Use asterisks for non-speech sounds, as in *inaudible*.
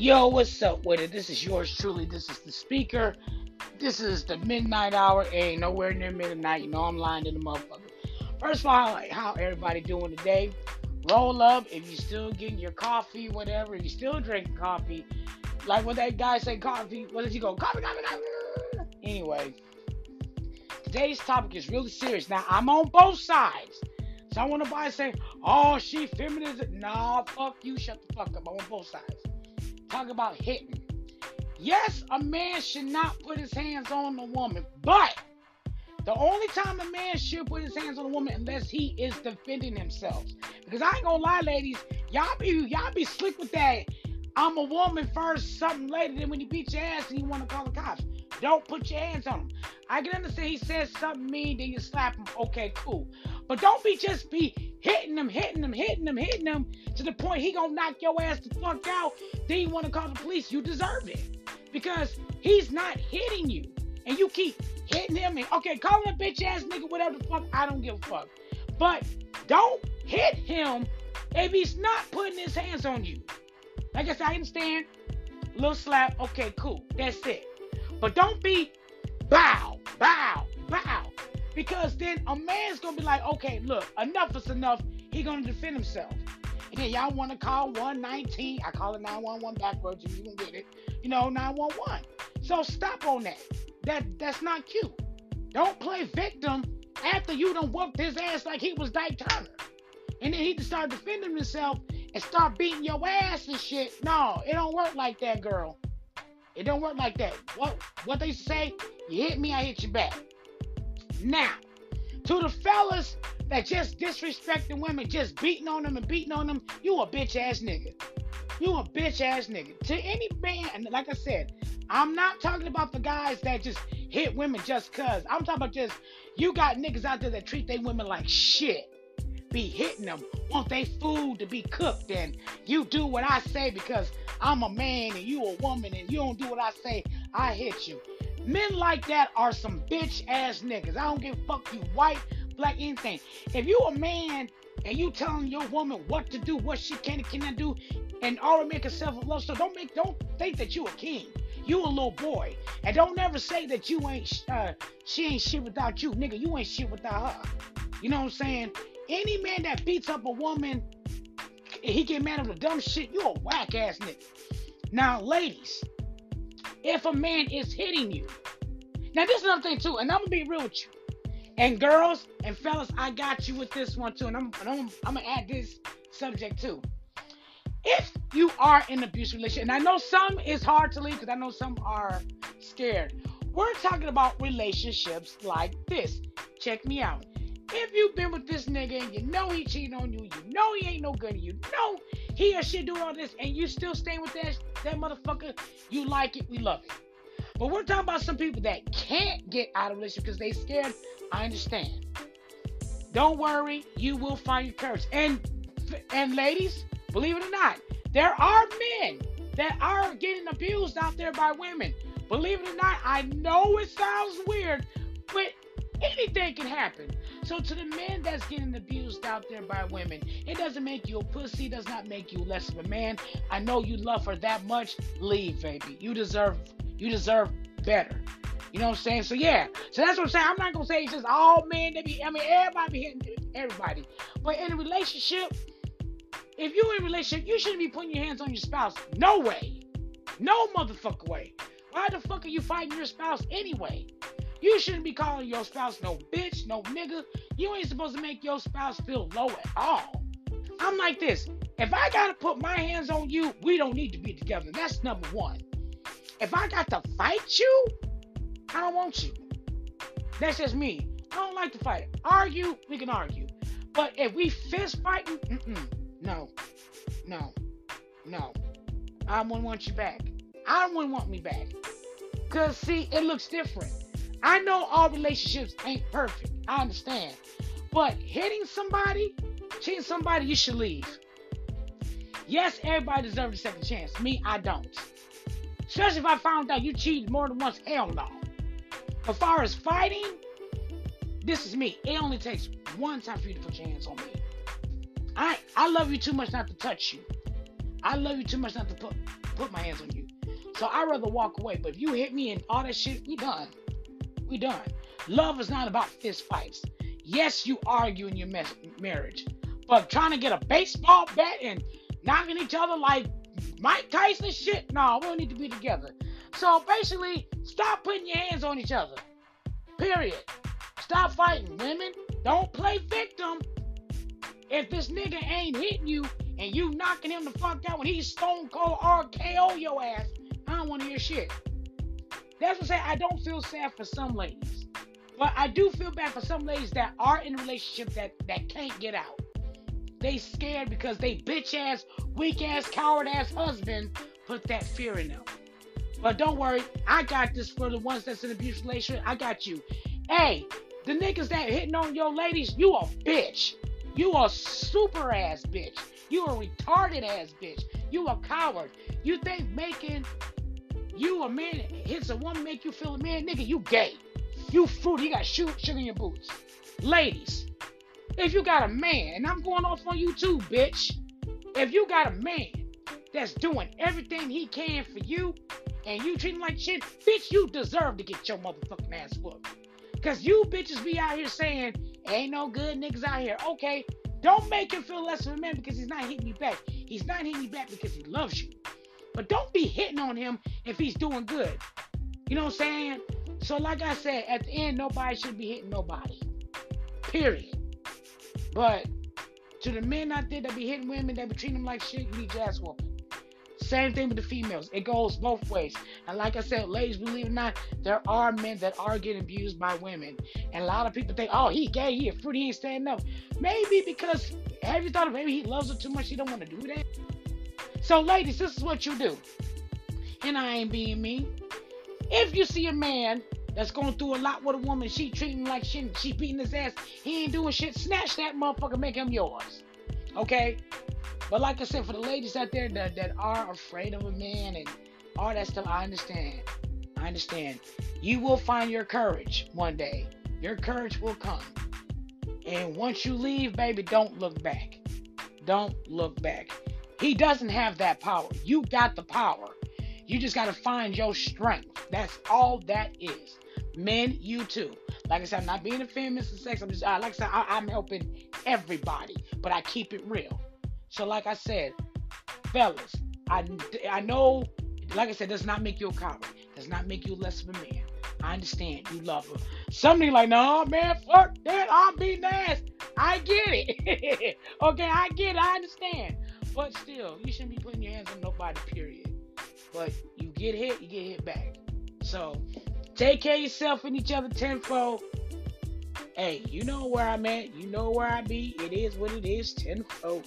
Yo, what's up with it? This is yours truly. This is the speaker. This is the midnight hour. Ain't nowhere near midnight. You know I'm lying to the motherfucker. First of all, how, how everybody doing today? Roll up if you still getting your coffee, whatever. If you still drinking coffee, like what that guy say coffee, what did he go? Coffee, coffee, coffee. Anyway, today's topic is really serious. Now I'm on both sides. So I want to buy say, oh, she feminist. Nah, fuck you. Shut the fuck up. I'm on both sides. Talk about hitting. Yes, a man should not put his hands on a woman, but the only time a man should put his hands on a woman unless he is defending himself. Because I ain't gonna lie, ladies, y'all be y'all be slick with that. I'm a woman first, something later. Then when you beat your ass and you want to call the cops, don't put your hands on him. I can understand he says something mean, then you slap him. Okay, cool. But don't be just be hitting him, hitting him, hitting him, hitting him to the point he gonna knock your ass the fuck out. Then you want to call the police. You deserve it because he's not hitting you, and you keep hitting him. And okay, call him a bitch ass nigga, whatever the fuck. I don't give a fuck. But don't hit him if he's not putting his hands on you. Like I said, I understand. Little slap. Okay, cool. That's it. But don't be bow, bow. Because then a man's gonna be like, okay, look, enough is enough. He gonna defend himself. And then y'all wanna call 119. I call it 911 backwards if you can get it. You know, 911. So stop on that. That that's not cute. Don't play victim after you done whooped his ass like he was Ike Turner. And then he just start defending himself and start beating your ass and shit. No, it don't work like that, girl. It don't work like that. What what they say? You hit me, I hit you back. Now, to the fellas that just disrespecting women, just beating on them and beating on them, you a bitch ass nigga. You a bitch ass nigga. To any man, like I said, I'm not talking about the guys that just hit women just cause. I'm talking about just you got niggas out there that treat their women like shit. Be hitting them, want they food to be cooked, and you do what I say because I'm a man and you a woman and you don't do what I say, I hit you. Men like that are some bitch ass niggas. I don't give a fuck you white, black, anything. If you a man and you telling your woman what to do, what she can and cannot do, and all to make herself a love so don't make don't think that you a king. You a little boy. And don't ever say that you ain't uh she ain't shit without you. Nigga, you ain't shit without her. You know what I'm saying? Any man that beats up a woman, he get mad at the dumb shit, you a whack ass nigga. Now, ladies, if a man is hitting you. Now, this is another thing, too, and I'm gonna be real with you. And girls and fellas, I got you with this one, too, and I'm, I'm, I'm gonna add this subject, too. If you are in an abusive relationship, and I know some is hard to leave because I know some are scared. We're talking about relationships like this. Check me out. If you've been with this nigga and you know he cheating on you, you know he ain't no good, you know he or she do all this, and you still staying with that that motherfucker, you like it, we love it. But we're talking about some people that can't get out of relationship because they scared. I understand. Don't worry, you will find your courage. And and ladies, believe it or not, there are men that are getting abused out there by women. Believe it or not, I know it sounds weird, but anything can happen. So to the men that's getting abused out there by women, it doesn't make you a pussy, does not make you less of a man. I know you love her that much. Leave, baby. You deserve you deserve better. You know what I'm saying? So yeah. So that's what I'm saying. I'm not gonna say it's just all men that be I mean everybody be hitting everybody. But in a relationship, if you're in a relationship, you shouldn't be putting your hands on your spouse. No way. No motherfucker way. Why the fuck are you fighting your spouse anyway? You shouldn't be calling your spouse no bitch, no nigga. You ain't supposed to make your spouse feel low at all. I'm like this. If I gotta put my hands on you, we don't need to be together. That's number one. If I got to fight you, I don't want you. That's just me. I don't like to fight. Argue, we can argue. But if we fist fighting, no, no, no. I wouldn't want you back. I wouldn't want me back. Cause see, it looks different. I know all relationships ain't perfect. I understand. But hitting somebody, cheating somebody, you should leave. Yes, everybody deserves a second chance. Me, I don't. Especially if I found out you cheated more than once. Hell no. As far as fighting, this is me. It only takes one time for you to put your hands on me. I I love you too much not to touch you. I love you too much not to put put my hands on you. So I'd rather walk away. But if you hit me and all that shit, we done. We done. Love is not about fist fights. Yes, you argue in your marriage, but trying to get a baseball bat and knocking each other like Mike Tyson shit, no, we don't need to be together. So basically, stop putting your hands on each other. Period. Stop fighting. Women, don't play victim. If this nigga ain't hitting you and you knocking him the fuck out when he's stone cold RKO your ass, I don't want to hear shit. That's what I say. I don't feel sad for some ladies. But I do feel bad for some ladies that are in a relationship that, that can't get out. They scared because they bitch ass, weak ass, coward ass husband put that fear in them. But don't worry, I got this for the ones that's in abusive relationship. I got you. Hey, the niggas that hitting on your ladies, you a bitch. You a super ass bitch. You a retarded ass bitch. You a coward. You think making you a man hits a woman make you feel a man, nigga? You gay. You fruity. You got sugar in your boots. Ladies, if you got a man, and I'm going off on you too, bitch. If you got a man that's doing everything he can for you, and you treat him like shit, bitch, you deserve to get your motherfucking ass whooped. Cause you bitches be out here saying, ain't no good niggas out here. Okay, don't make him feel less of a man because he's not hitting you back. He's not hitting you back because he loves you. But don't be hitting on him if he's doing good. You know what I'm saying? So, like I said, at the end, nobody should be hitting nobody. Period. But to the men out there that be hitting women, that be treating them like shit, you need your ass whooping. Same thing with the females. It goes both ways. And like I said, ladies, believe it or not, there are men that are getting abused by women. And a lot of people think, oh, he gay, he a fruit, he ain't standing up. Maybe because, have you thought of maybe he loves her too much, he don't want to do that? So, ladies, this is what you do. And I ain't being mean. If you see a man that's going through a lot with a woman, she treating like shit, she beating his ass, he ain't doing shit, snatch that motherfucker, make him yours. Okay? But like I said, for the ladies out there that, that are afraid of a man and all that stuff, I understand. I understand. You will find your courage one day. Your courage will come. And once you leave, baby, don't look back. Don't look back. He doesn't have that power. You got the power. You just got to find your strength. That's all that is. Men, you too. Like I said, I'm not being a feminist and sex. I'm just, uh, like I said, I, I'm helping everybody, but I keep it real. So, like I said, fellas, I, I know, like I said, does not make you a coward. Does not make you less of a man. I understand you love her. Somebody like, no, man, fuck that. I'm being nice. I get it. *laughs* okay, I get it. I understand. But still, you shouldn't be putting your hands on nobody, period. But you get hit, you get hit back. So take care of yourself and each other tenfold. Hey, you know where I'm at. You know where I be. It is what it is tenfold.